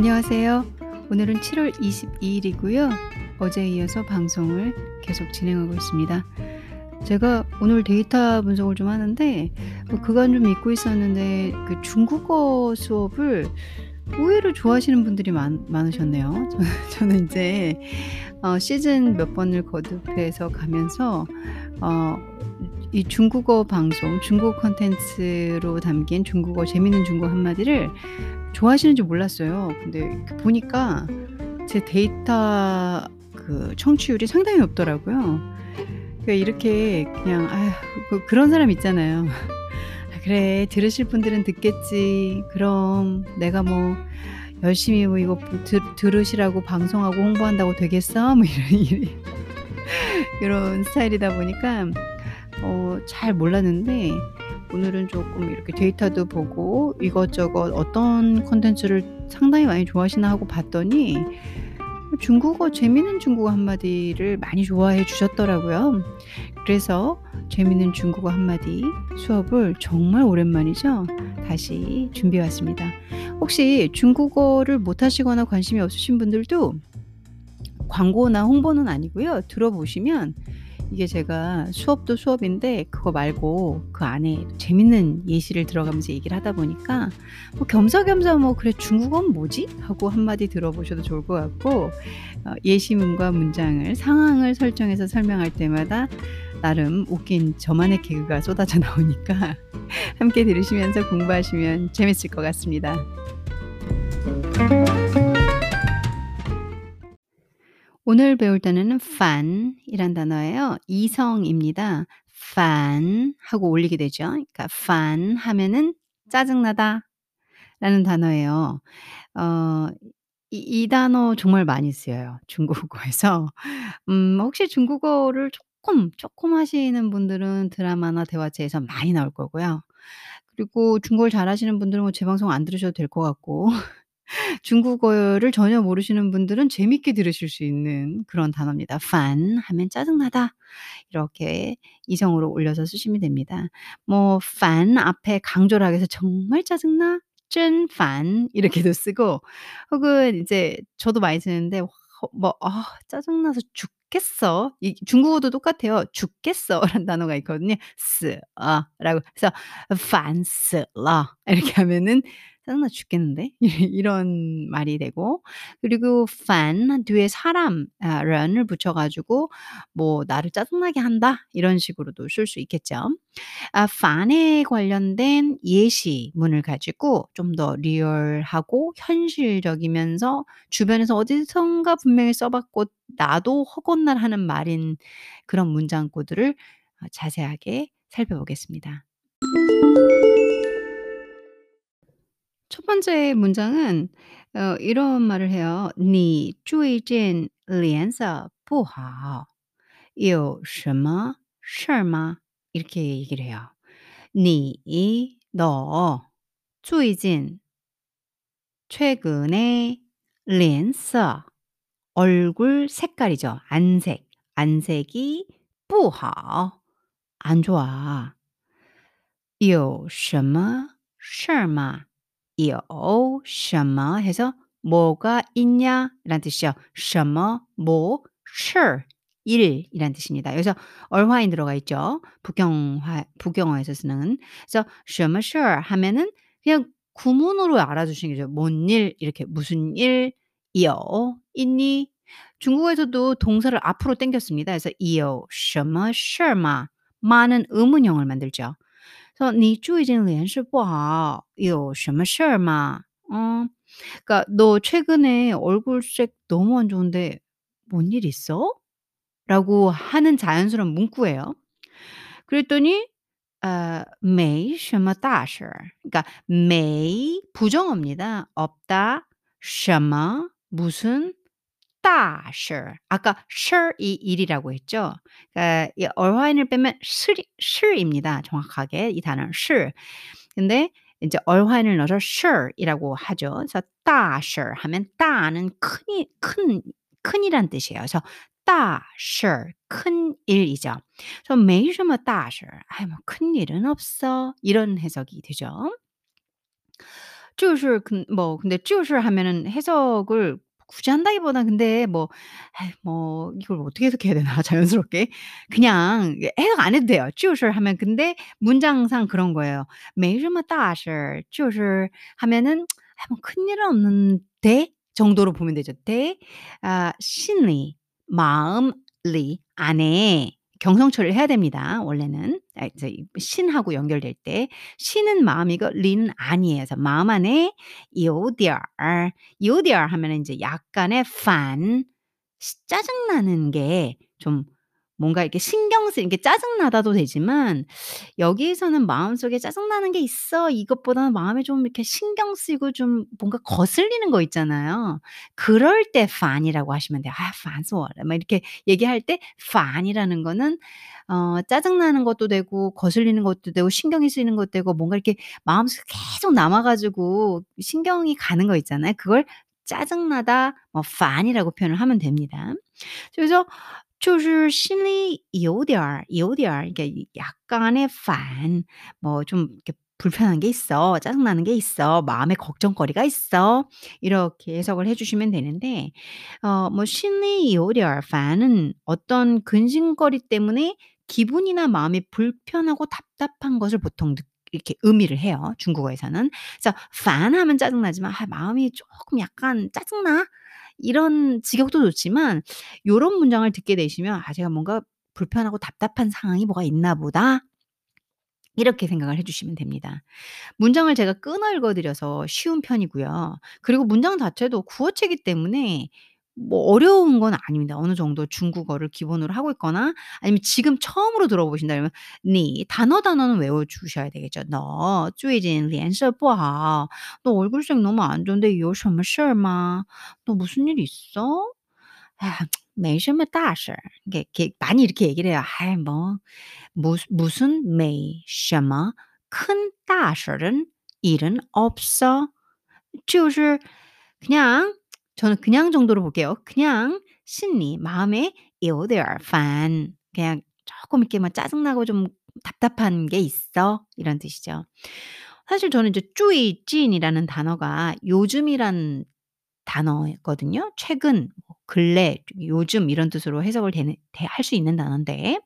안녕하세요. 오늘은 7월 22일이고요. 어제에 이어서 방송을 계속 진행하고 있습니다. 제가 오늘 데이터 분석을 좀 하는데 뭐 그간 좀 잊고 있었는데 그 중국어 수업을 의외로 좋아하시는 분들이 많, 많으셨네요. 저는, 저는 이제 어, 시즌 몇 번을 거듭해서 가면서 어, 이 중국어 방송, 중국 콘텐츠로 담긴 중국어 재밌는 중국어 한마디를 좋아하시는 줄 몰랐어요. 근데 보니까 제 데이터 그 청취율이 상당히 높더라고요. 그러니까 이렇게 그냥 아휴 그, 그런 사람 있잖아요. 그래 들으실 분들은 듣겠지. 그럼 내가 뭐 열심히 뭐 이거 들, 들으시라고 방송하고 홍보한다고 되겠어? 뭐 이런 이런 스타일이다 보니까 어, 잘 몰랐는데 오늘은 조금 이렇게 데이터도 보고 이것저것 어떤 콘텐츠를 상당히 많이 좋아하시나 하고 봤더니 중국어 재미있는 중국어 한마디를 많이 좋아해 주셨더라고요. 그래서 재미있는 중국어 한마디 수업을 정말 오랜만이죠. 다시 준비해 왔습니다. 혹시 중국어를 못 하시거나 관심이 없으신 분들도 광고나 홍보는 아니고요. 들어보시면 이게 제가 수업도 수업인데 그거 말고 그 안에 재밌는 예시를 들어가면서 얘기를 하다 보니까 뭐 겸사겸사 뭐 그래 중국어는 뭐지? 하고 한마디 들어보셔도 좋을 것 같고 어, 예시문과 문장을 상황을 설정해서 설명할 때마다 나름 웃긴 저만의 개그가 쏟아져 나오니까 함께 들으시면서 공부하시면 재밌을 것 같습니다. 오늘 배울 단어는 fan이란 단어예요. 이성입니다. fan 하고 올리게 되죠. 그러니까 fan 하면은 짜증나다 라는 단어예요. 어, 이, 이 단어 정말 많이 쓰여요. 중국어에서. 음, 혹시 중국어를 조금, 조금 하시는 분들은 드라마나 대화체에서 많이 나올 거고요. 그리고 중국어를 잘하시는 분들은 뭐 제 방송 안 들으셔도 될 것 같고. 중국어를 전혀 모르시는 분들은 재밌게 들으실 수 있는 그런 단어입니다. 판 하면 짜증나다. 이렇게 이성으로 올려서 쓰시면 됩니다. 뭐판 앞에 강조를 하기 위해서 정말 짜증나. 찐판 이렇게도 쓰고 혹은 이제 저도 많이 쓰는데 어, 뭐 어, 짜증나서 죽 죽겠어. 이 중국어도 똑같아요. 죽겠어라는 단어가 있거든요. 쓰어라고 해서, 반쓰러 이렇게 하면은 짜증나 죽겠는데 이런 말이 되고 그리고 fan 뒤에 사람 아, 런을 붙여가지고 뭐 나를 짜증나게 한다 이런 식으로도 쓸 수 있겠죠. 아, fan에 관련된 예시문을 가지고 좀 더 리얼하고 현실적이면서 주변에서 어디선가 분명히 써봤고 나도 허건날 하는 말인 그런 문장구들을 아, 자세하게 살펴보겠습니다. 첫 번째 문장은 어 이런 말을 해요. 你最近脸色不好有什么事儿吗? 이렇게 얘기를 해요. 你너最近 최근에 脸色 얼굴 색깔이죠. 안색. 안색이 不好안 좋아. 有什么事儿吗? 이어 어, 셔머 해서 뭐가 있냐 라는 뜻이죠. 셔머, 뭐, sure, 일이란 뜻입니다. 여기서 얼화인 들어가 있죠. 북경화, 북경어에서 쓰는 그래서 셔머, sure 하면은 그냥 구문으로 알아주시는 거죠. 뭔 일, 이렇게 무슨 일, 이어, 있니? 중국에서도 동사를 앞으로 땡겼습니다. 그래서 이어, 셔머, 셔마. 많은 의문형을 만들죠. 说你最近脸色不好，有什么事儿吗？ 어, 그러니까 너 최근에 얼굴색 너무 안 좋은데 뭔 일 있어? 라고 하는 자연스러운 문구예요. 그랬더니 어, 没什么大事. 그러니까 没 부정어입니다. 없다. 什么 무슨 大事 아까 事이 일이라고 했죠. 그러니까 이 얼화인을 빼면 실 실입니다. 정확하게 이 단어는 실. 근데 이제 얼화인을 넣어서 실이라고 하죠. 그래서 大事 하면 大는 큰이 큰 큰이란 뜻이에요. 그래서 大事 큰 일이죠. 그래서 没什么大事. 아이 뭐큰 일은 없어. 이런 해석이 되죠. 就是근 뭐 근데 就是 하면은 해석을 굳이 한다기보다는 근데 뭐 아이 뭐 이걸 어떻게 해석해야 되나 자연스럽게. 그냥 예 해석 안 해도 돼요. 就是 하면 근데 문장상 그런 거예요. 没什么大事就是 하면은 '아 뭐 큰일은 없는데?' 정도로 보면 되죠. 데 아 心里 마음리 안에 경성초를 해야 됩니다. 원래는 아, 이제 신하고 연결될 때 신은 마음이고 리는 아니에요. 그래서 마음 안에 요디얼 요디얼 하면 이제 약간의 반 짜증나는 게 좀 뭔가 이렇게 신경 쓰이게 짜증나다도 되지만 여기에서는 마음속에 짜증나는 게 있어. 이것보다는 마음에 좀 이렇게 신경 쓰이고 좀 뭔가 거슬리는 거 있잖아요. 그럴 때 fan이라고 하시면 돼요. 아, fan스워라. 막 이렇게 얘기할 때 fan이라는 거는 어, 짜증나는 것도 되고 거슬리는 것도 되고 신경이 쓰이는 것도 되고 뭔가 이렇게 마음속에 계속 남아가지고 신경이 가는 거 있잖아요. 그걸 짜증나다, 뭐, fan이라고 표현을 하면 됩니다. 그래서 就是心里有点儿有点儿이게 약간의 烦 뭐 좀 이렇게 불편한 게 있어. 짜증나는 게 있어. 마음에 걱정거리가 있어. 이렇게 해석을 해 주시면 되는데 어 뭐 心里有点儿 烦은 어떤 근심거리 때문에 기분이나 마음이 불편하고 답답한 것을 보통 느 이렇게 의미를 해요 중국어에서는. 그래서 烦 하면 짜증나지만 '아 마음이 쪼끔 약간 짜증나.' 이런 직역도 좋지만 요런 문장을 듣게 되시면 '아 제가 뭔가 불편하고 답답한 상황이 뭐가 있나 보다.' 이렇게 생각을 해 주시면 됩니다. 문장을 제가 끊어 읽어 드려서 쉬운 편이고요. 그리고 문장 자체도 구어체이기 때문에 뭐 어려운 건 아닙니다. 어느 정도 중국어를 기본으로 하고 있거나 아니면 지금 처음으로 들어보신다면 你 단어, 단어는 외워 주셔야 되겠죠. 너 最近脸色不好. 너 얼굴색 너무 안 좋은데有什么事儿吗? 너 무슨 일 있어? 아 没什么大事. 이게 이렇게 많이 이렇게 얘기를 해요. 아이 뭐 무슨 무슨 没什么 큰 大事은 일은 없어. 就是 그냥 저는 그냥 정도로 볼게요. 그냥 신이 마음에 ill there, fan. 그냥 조금 이렇게 막 짜증나고 좀 답답한 게 있어. 이런 뜻이죠. 사실 저는 이제 쭈이 찐이라는 단어가 요즘이란 단어거든요. 최근, 뭐 근래, 요즘 이런 뜻으로 해석을 되는 돼 할 수 있는 단어인데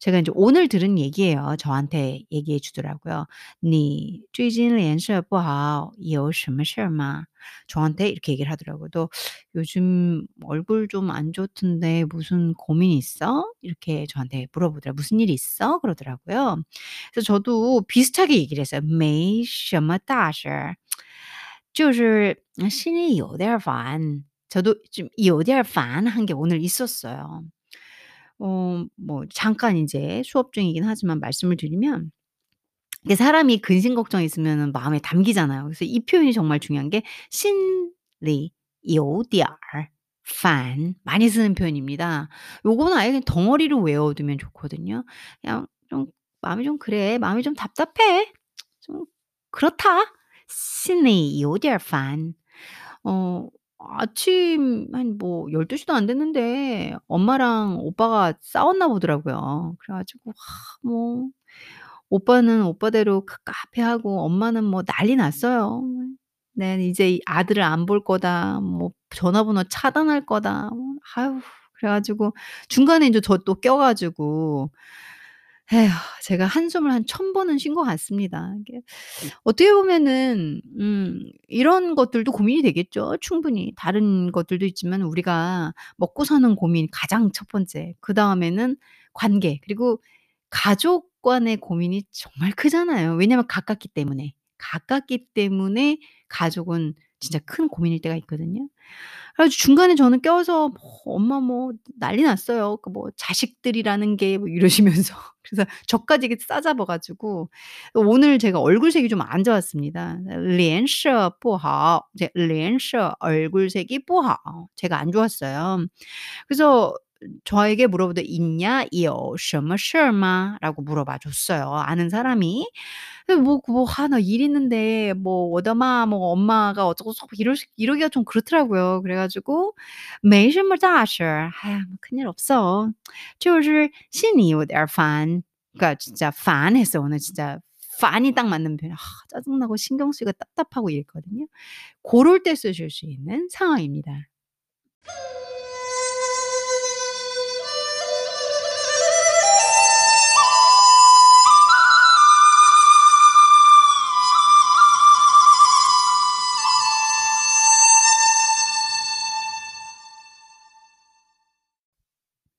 제가 인제 오늘 들은 얘기예요. 저한테 얘기해 주더라고요. 你最近脸色不好有什么事吗? 저한테 이렇게 얘기를 하더라고요. "너 요즘 얼굴 좀 안 좋던데 무슨 고민 있어?" 이렇게 저한테 물어보더라고요. "무슨 일 있어?" 그러더라고요. 그래서 저도 비슷하게 얘기를 했어요. 没什么大事 就是心里有点儿烦. 저도 좀 有点儿烦 한 게 오늘 있었어요. 어 뭐 잠깐 인제 수업 중이긴 하지만 말씀을 드리면 이게 사람이 근심 걱정이 있으면은 마음에 담기잖아요. 그래서 이 표현이 정말 중요한 게 心里有点儿烦 많이 쓰는 표현입니다. 요거는 아예 그냥 덩어리로 외워 두면 좋거든요. 그냥 좀 '마음이 좀 그래. 마음이 좀 답답해. 좀 그렇다. 心里有点儿烦.' 어 아침 한 뭐 12 시도 안 됐는데 엄마랑 오빠가 싸웠나 보더라고요. 그래 가지고 뭐 오빠는 오빠대로 카 카페하고 엄마는 뭐 난리 났어요. "난 이제 아들을 안 볼 거다." 뭐 "전화번호 차단할 거다." 뭐 아유 그래 가지고 중간에 인제 저 또 껴 가지고 에휴 제가 한숨을 한 1000 번은 쉰 것 같습니다. 이게 어떻게 보면은 음 이런 것들도 고민이 되겠죠 충분히. 다른 것들도 있지만 우리가 먹고 사는 고민 가장 첫 번째. 그다음에는 관계 그리고 가족 간의 고민이 정말 크잖아요. 왜냐하면 가깝기 때문에. 가깝기 때문에 가족은 진짜 큰 고민일 때가 있거든요. 그래 가지고 중간에 저는 껴서 뭐 엄마 뭐 난리 났어요. 그 뭐 "자식들이라는 게." 뭐 이러시면서. 그래서 저까지 이렇게 싸잡아 가지고 오늘 제가 얼굴색이 좀 안 좋았습니다. 脸色不好 이제 脸色 얼굴색이 不好 제가 안 좋았어요. 그래서 저에게 물어보더니 "있냐? 有什么事吗?" 라고 물어봐 줬어요 아는 사람이. 근데 뭐 그 뭐 '아 나 일 있는데 뭐 我的妈 뭐 엄마가 어쩌고저쩌고' 이러시 이러기가 좀 그렇더라고요. 그래 가지고 没什么大事 아유 뭐 큰일 없어. 就是心里有点儿烦 그러니까 진짜 烦 했어요. 오늘 진짜 fan이 딱 맞는 표현. 아 짜증나고 신경 쓰이고 답답하고 이랬거든요. 고럴 때 쓰실 수 있는 상황입니다.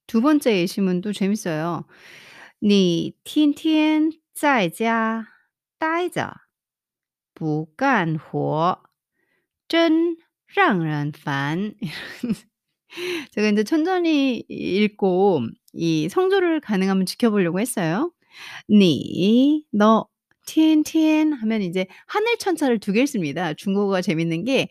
2 번째 예시문도 재밌어요. 你天天在家待着不干活真让人烦. 제가 인제 천천히 읽고 이 성조를 가능하면 지켜보려고 했어요. 你 너 天天 하면 이제 하늘 천자를 2 개를 씁니다. 중국어가 재밌는 게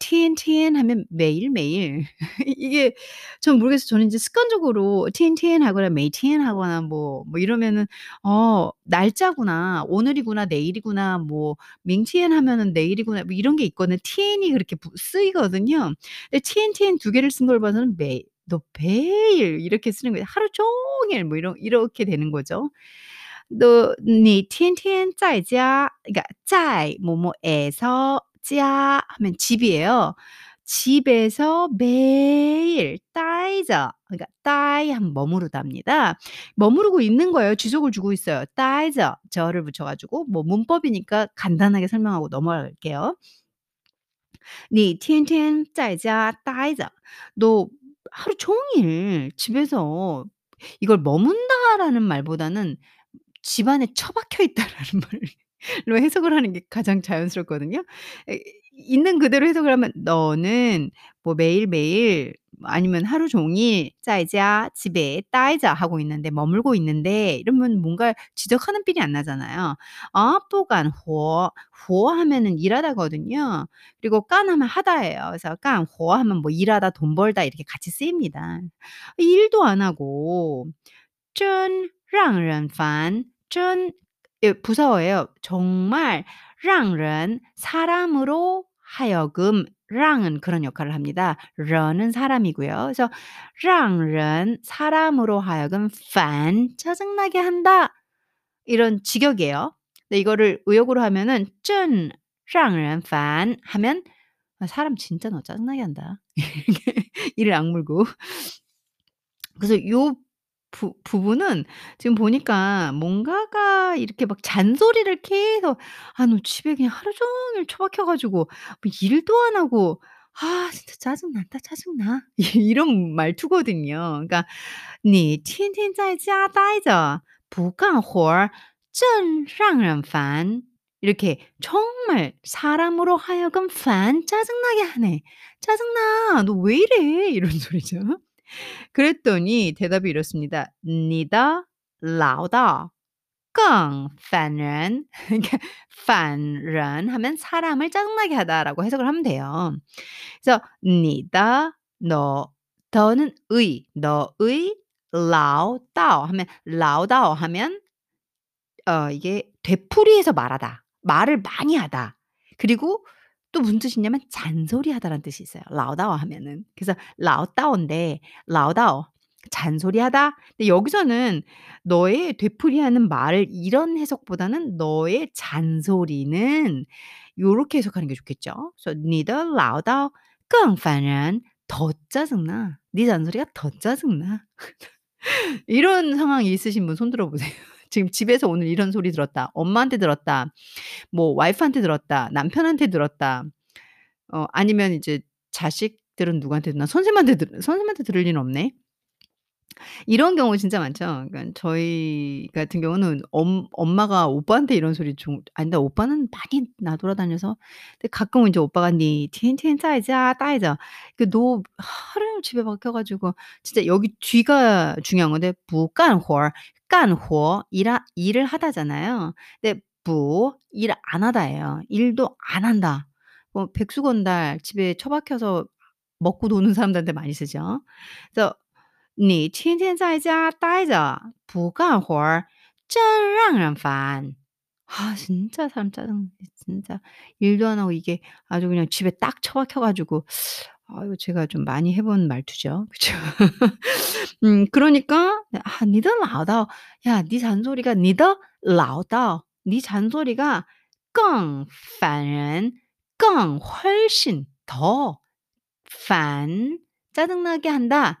天天 하면 매일매일. 이게 전 모르겠어요. 저는 이제 습관적으로 天天 하거나 每天 하거나 뭐 뭐 이러면은 어 날짜구나, 오늘이구나, 내일이구나, 뭐 明天 하면은 내일이구나 뭐 이런 게 있거든요. 天이 그렇게 부 쓰이거든요. 근데 天天 2 개를 쓴 걸 봐서는 매 너 매일 이렇게 쓰는 거예요. 하루 종일 뭐 이러 이렇게 되는 거죠. 너 你天天在家 그러니까 在 뭐뭐에서 家 하면 집이에요. 집에서 매일 待着 그러니까 待 하면 머무르다입니다. 머무르고 있는 거예요. 지속을 주고 있어요. 待着 저를 붙여 가지고 뭐 문법이니까 간단하게 설명하고 넘어갈게요. 你天天在家待着. 너 하루 종일 집에서 이걸 머문다라는 말보다는 집 안에 처박혀 있다라는 말 로 해석을 하는 게 가장 자연스럽거든요. 에 있는 그대로 해석을 하면 너는 뭐 매일매일 아니면 하루 종일 在家 집에 待着 하고 있는데 머물고 있는데 이러면 뭔가 지적하는 필이 안 나잖아요. 아 不干活 活 하면은 일하다거든요. 그리고 깐 하면 하다예요. 그래서 干活 하면 뭐 일하다, 돈 벌다 이렇게 같이 쓰입니다. 일도 안 하고 真让人烦 真 예 부사어예요. 정말 让人 사람으로 하여금 让은 그런 역할을 합니다. 人은 사람이고요. 그래서 让人 사람으로 하여금 烦 짜증나게 한다. 이런 직역이에요. 근데 이거를 의역으로 하면은 真让人烦 하면 아 사람 진짜 너 짜증나게 한다. 이를 악물고. 그래서 요 부 부분은 지금 보니까 뭔가가 이렇게 막 잔소리를 계속 "아 너 집에 그냥 하루 종일 처박혀 가지고 뭐 일도 안 하고 아 진짜 짜증난다, 짜증나." 이 이런 말투거든요. 그러니까 你天天在家待着不干活真让人烦. 이렇게 정말 사람으로 하여금 烦 짜증나게 하네. "짜증나. 너 왜 이래?" 이런 소리죠. 그랬더니 대답이 이렇습니다. 니다 라우다. 끙 팬런. 팬런 하면 사람을 짜증나게 하다라고 해석을 하면 돼요. 그래서 니다 너 더는 의 너의 라우다오 하면 라우다오 하면 어 이게 되풀이해서 말하다. 말을 많이 하다. 그리고 또 무슨 뜻이냐면 잔소리하다라는 뜻이 있어요. 라오다오 하면은. 그래서 라오다오인데 라오다오 잔소리하다. 근데 여기서는 너의 되풀이하는 말을 이런 해석보다는 너의 잔소리는 요렇게 해석하는 게 좋겠죠. 그래서 니더 라오다오 끙烦人 더 짜증나. 네 잔소리가 더 짜증나. 이런 상황이 있으신 분 손들어 보세요. 지금 집에서 오늘 이런 소리 들었다. 엄마한테 들었다. 뭐 와이프한테 들었다. 남편한테 들었다. 어 아니면 이제 자식들은 누구한테 듣나? 선생님한테 들 선생님한테 들을 리는 없네. 이런 경우 진짜 많죠. 그러니까 저희 같은 경우는 엄 엄마가 오빠한테 이런 소리 좀 아니다. 오빠는 많이 나돌아다녀서 근데 가끔은 이제 오빠가 你天天在家待着 그 너 하루 종일 집에 박혀 가지고 진짜 여기 뒤가 중요한 건데 不干活干活 일하 일을 하다잖아요. 근데 不 일 안 하다예요. 일도 안 한다. 뭐 백수건달 집에 처박혀서 먹고 노는 사람들한테 많이 쓰죠. 그래서 你天天在家待着不干活真让人烦. 아 진짜 사람 짜증나네 진짜. 일도 안 하고 이게 아주 그냥 집에 딱 처박혀 가지고 아유 제가 좀 많이 해 본 말투죠. 그죠? 음 그러니까 아 你的唠叨 야 네 잔소리가 你的唠叨 네 잔소리가 更烦人更 훨씬 더 烦 짜증나게 한다.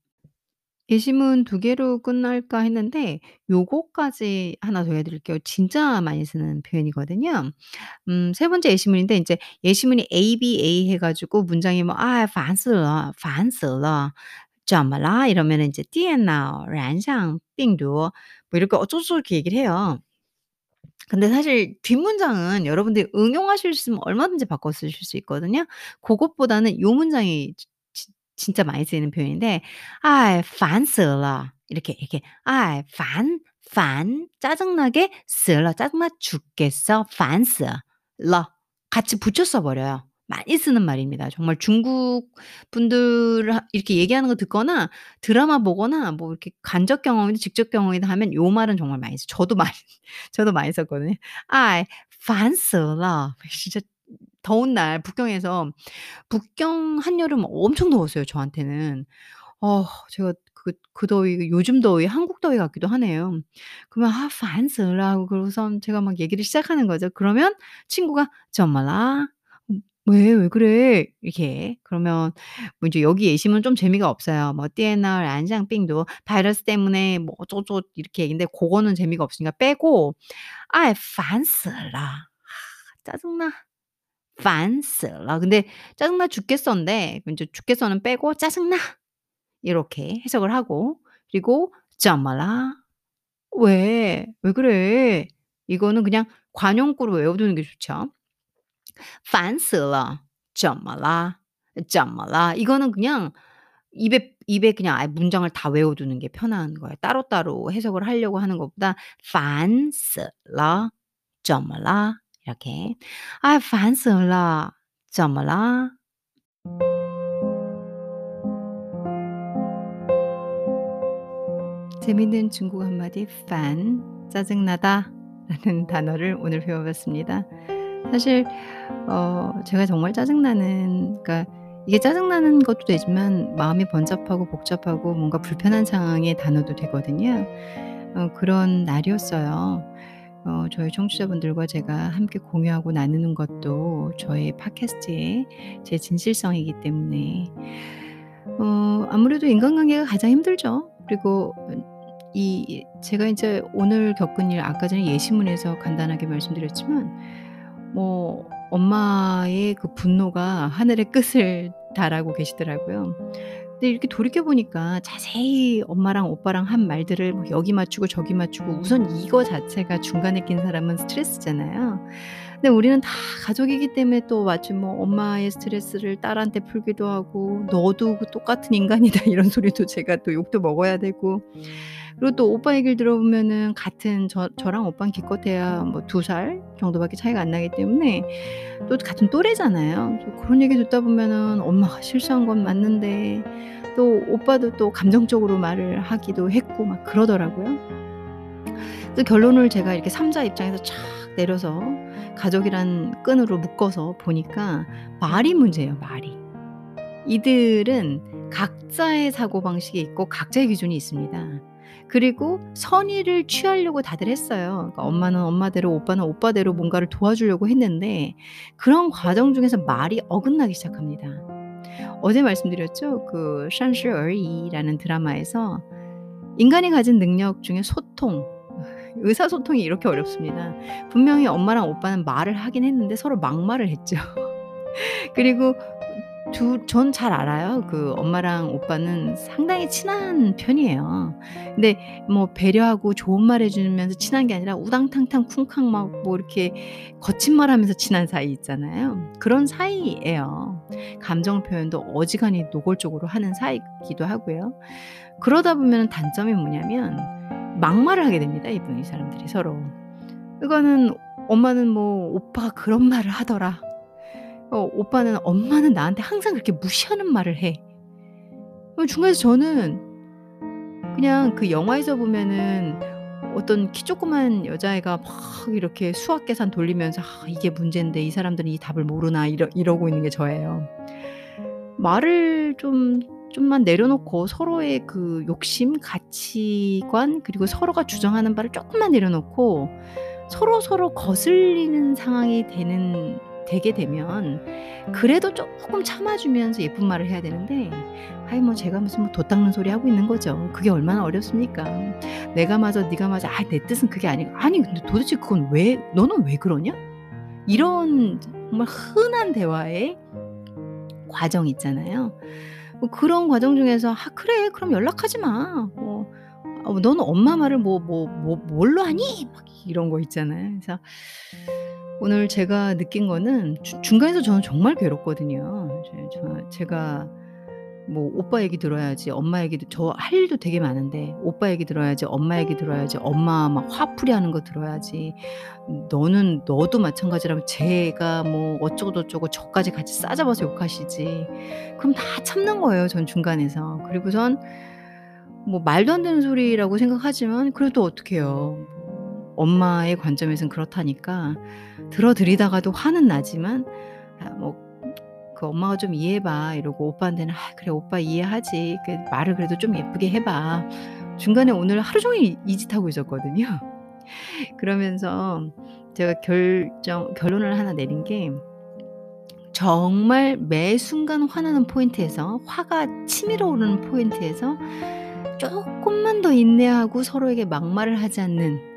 예시문 2 개로 끝날까 했는데 요거까지 하나 더 해 드릴게요. 진짜 많이 쓰는 표현이거든요. 음 세 번째 예시문인데 인제 예시문이 ABA 해 가지고 문장이 뭐 "아 烦死了烦死了怎么啦?" 이러면은 인제 电脑染上病毒 뭐 이렇게 어쩌고저쩌고 이렇게 얘기를 해요. 근데 사실 뒷문장은 여러분들이 응용하실 수 있으면 얼마든지 바꿔 쓰실 수 있거든요. 고것보다는 요 문장이 지 지 진짜 많이 쓰이는 표현인데 "아이 烦死了." 이렇게 이렇게 "아이 烦烦 짜증나게 死了 짜증나 죽겠어 烦死了." 같이 붙여 써 버려요. 많이 쓰는 말입니다. 정말 중국 분들 하 이렇게 얘기하는 거 듣거나 드라마 보거나 뭐 이렇게 간접 경험이든 직접 경험이든 하면 요 말은 정말 많이 써 저도 많이 저도 많이 썼거든요. "아이 烦死了." 진짜 더운 날 북경에서 북경 한여름 엄청 더웠어요, 저한테는. 어, 제가 그, 그 더위, 그 요즘 더위, 한국 더위 같기도 하네요. 그러면 아, 반스라고 그러고선 제가 막 얘기를 시작하는 거죠. 그러면 친구가 정말라 음, 왜, 왜 그래? 이렇게. 그러면, 뭐 이제 여기 예시면 좀 재미가 없어요. 뭐, 띠에널, 안장빙도 바이러스 때문에 뭐, 어쩌고 이렇게 얘기인데, 그거는 재미가 없으니까 빼고, 아, 판스라. 아, 짜증나. 烦死了. 근데 짜증나 죽겠어인데 인제 죽겠어는 빼고 짜증나 이렇게 해석을 하고 그리고 怎么啦? 왜? 왜 그래? 이거는 그냥 관용구로 외워두는 게 좋죠. 烦死了怎么啦怎么啦 이거는 그냥 입에 입에 그냥 아예 문장을 다 외워두는 게 편한 거예요. 따로따로 해석을 하려고 하는 것보다 烦死了怎么啦 이렇게. "啊 烦死了怎么啦?" 재밌는 중국어 한마디 烦 짜증나다 라는 단어를 오늘 배워 봤습니다. 사실 어 제가 정말 짜증나는 그러니까 이게 짜증나는 것도 되지만 마음이 번잡하고 복잡하고 뭔가 불편한 상황의 단어도 되거든요. 어 그런 날이었어요. 어 저희 청취자분들과 제가 함께 공유하고 나누는 것도 저의 팟캐스트의 제 진실성이기 때문에 어 아무래도 인간관계가 가장 힘들죠. 그리고 이 제가 인제 오늘 겪은 일 아까 전에 예시문에서 간단하게 말씀드렸지만 뭐 엄마의 그 분노가 하늘의 끝을 달하고 계시더라고요. 근데 이렇게 돌이켜 보니까 자세히 엄마랑 오빠랑 한 말들을 뭐 여기 맞추고 저기 맞추고 우선 이거 자체가 중간에 낀 사람은 스트레스잖아요. 근데 우리는 다 가족이기 때문에 또 마치 뭐 엄마의 스트레스를 딸한테 풀기도 하고 "너도 그 똑같은 인간이다." 이런 소리도 제가 또 욕도 먹어야 되고 그리고 또 오빠 얘기를 들어보면은 같은 저 저랑 오빠는 기껏해야 뭐2살 정도밖에 차이가 안 나기 때문에 또 같은 또래잖아요. 또 그런 얘기 듣다 보면은 엄마가 실수한 건 맞는데 또 오빠도 또 감정적으로 말을 하기도 했고 막 그러더라고요. 그 결론을 제가 이렇게 3자 입장에서 촥 내려서 가족이란 끈으로 묶어서 보니까 말이 문제예요, 말이. 이들은 각자의 사고방식이 있고 각자의 기준이 있습니다. 그리고 선의를 취하려고 다들 했어요. 그러니까 엄마는 엄마대로, 오빠는 오빠대로 뭔가를 도와주려고 했는데 그런 과정 중에서 말이 어긋나기 시작합니다. 어제 말씀드렸죠. 그 샨시 얼이라는 어 드라마에서 인간이 가진 능력 중에 소통, 의사소통이 이렇게 어렵습니다. 분명히 엄마랑 오빠는 말을 하긴 했는데 서로 막말을 했죠. 그리고 두 전 잘 알아요. 그 엄마랑 오빠는 상당히 친한 편이에요. 근데 뭐 배려하고 좋은 말 해 주면서 친한 게 아니라 우당탕탕 쿵쾅 막 뭐 이렇게 거친 말 하면서 친한 사이 있잖아요. 그런 사이예요. 감정 표현도 어지간히 노골적으로 하는 사이이기도 하고요. 그러다 보면 단점이 뭐냐면 막말을 하게 됩니다. 이분 이 사람들이 서로. 이거는 엄마는 뭐 "오빠가 그런 말을 하더라." 어 오빠는 "엄마는 나한테 항상 그렇게 무시하는 말을 해." 어 중간에서 저는 그냥 그 영화에서 보면은 어떤 키 조그만 여자애가 막 이렇게 수학 계산 돌리면서 '아 이게 문제인데 이 사람들은 이 답을 모르나.' 이러 이러고 있는 게 저예요. 말을 좀 좀만 내려놓고 서로의 그 욕심, 가치관 그리고 서로가 주장하는 바를 쪼끔만 내려놓고 서로 서로 거슬리는 상황이 되는 되게 되면 그래도 쪼끔 참아 주면서 예쁜 말을 해야 되는데 아이 뭐 제가 무슨 뭐돛 닦는 소리 하고 있는 거죠. 그게 얼마나 어렵습니까? "내가 맞아. 네가 맞아." 아 내 뜻은 그게 아니고 아니 근데 도대체 그건 왜 "너는 왜 그러냐?" 이런 정말 흔한 대화의 과정 있잖아요. 뭐 그런 과정 중에서 "아 그래. 그럼 연락하지 마." 뭐어 "너는 엄마 말을 뭐뭐 뭐 뭘로 하니?" 막 이런 거 있잖아요. 그래서 오늘 제가 느낀 거는 주 중간에서 저는 정말 괴롭거든요. 제저 제가 뭐 오빠 얘기 들어야지 엄마 얘기도 저 할 일도 되게 많은데 오빠 얘기 들어야지 엄마 얘기 들어야지 엄마 막 화풀이 하는 거 들어야지 너는 너도 마찬가지라면 쟤가 뭐 어쩌고 저쩌고 저까지 같이 싸잡아서 욕하시지. 그럼 다 참는 거예요 전 중간에서. 그리고선 뭐 말도 안 되는 소리라고 생각하지만 그래도 어떡해요. 뭐 엄마의 관점에선 그렇다니까 들어 드리다가도 화는 나지만 아 뭐그 "엄마가 좀 이해해 봐." 이러고 오빠한테는 "아 그래 오빠 이해하지. 그 말을 그래도 좀 예쁘게 해 봐." 중간에 오늘 하루 종일 이 짓 하고 있었거든요. 그러면서 제가 결정 결론을 하나 내린 게 정말 매 순간 화나는 포인트에서 화가 치밀어 오르는 포인트에서 쪼끔만 더 인내하고 서로에게 막말을 하지 않는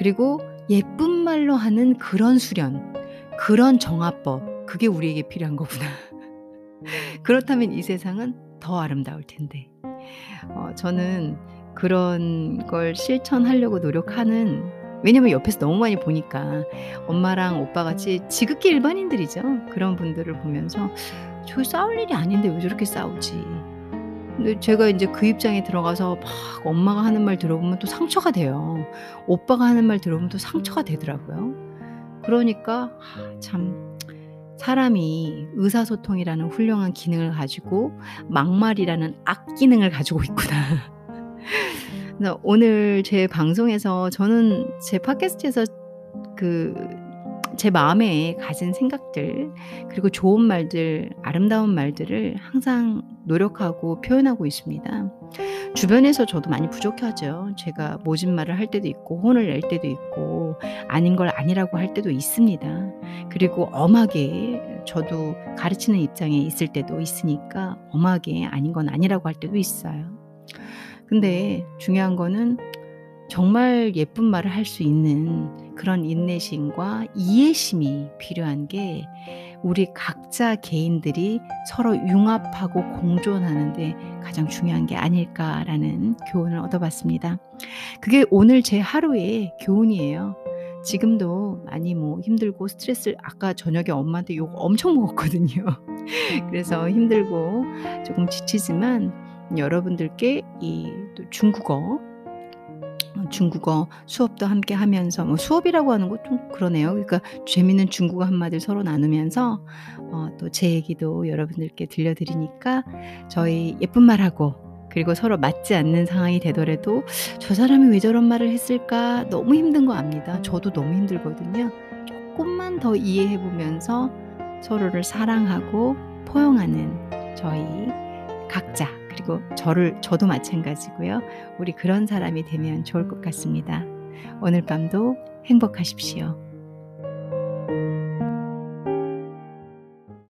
그리고 예쁜 말로 하는 그런 수련, 그런 정화법 그게 우리에게 필요한 거구나. 그렇다면 이 세상은 더 아름다울 텐데. 어 저는 그런 걸 실천하려고 노력하는 왜냐면 옆에서 너무 많이 보니까 엄마랑 오빠 같이 지극히 일반인들이죠. 그런 분들을 보면서 '저 싸울 일이 아닌데 왜 저렇게 싸우지?' 근데 제가 인제 그 입장에 들어가서 막 엄마가 하는 말 들어보면 또 상처가 돼요. 오빠가 하는 말 들어보면 또 상처가 되더라고요. 그러니까 아참 '사람이 의사소통이라는 훌륭한 기능을 가지고 막말이라는 악기능을 가지고 있구나.' 오늘 제 방송에서 저는 제 팟캐스트에서 그 제 마음에 가진 생각들 그리고 좋은 말들, 아름다운 말들을 항상 노력하고 표현하고 있습니다. 주변에서 저도 많이 부족하죠. 제가 모진 말을 할 때도 있고 혼을 낼 때도 있고 아닌 걸 아니라고 할 때도 있습니다. 그리고 엄하게 저도 가르치는 입장에 있을 때도 있으니까 엄하게 아닌 건 아니라고 할 때도 있어요. 근데 중요한 거는 정말 예쁜 말을 할 수 있는 그런 인내심과 이해심이 필요한 게 우리 각자 개인들이 서로 융합하고 공존하는 데 가장 중요한 게 아닐까라는 교훈을 얻어봤습니다. 그게 오늘 제 하루의 교훈이에요. 지금도 많이 뭐 힘들고 스트레스를 아까 저녁에 엄마한테 욕 엄청 먹었거든요. 그래서 힘들고 조금 지치지만 여러분들께 이 또 중국어 어 중국어 수업도 함께 하면서 뭐 수업이라고 하는 거좀 그러네요. 그러니까 재미있는 중국어 한마디를 서로 나누면서 어 또 제 얘기도 여러분들께 들려 드리니까 저희 예쁜 말하고 그리고 서로 맞지 않는 상황이 되더라도 '저 사람이 왜 저런 말을 했을까?' 너무 힘든 거 압니다. 저도 너무 힘들거든요. 쪼끔만 더 이해해 보면서 서로를 사랑하고 포용하는 저희 각자 그리고 저를 저도 마찬가지고요. 우리 그런 사람이 되면 좋을 것 같습니다. 오늘 밤도 행복하십시오.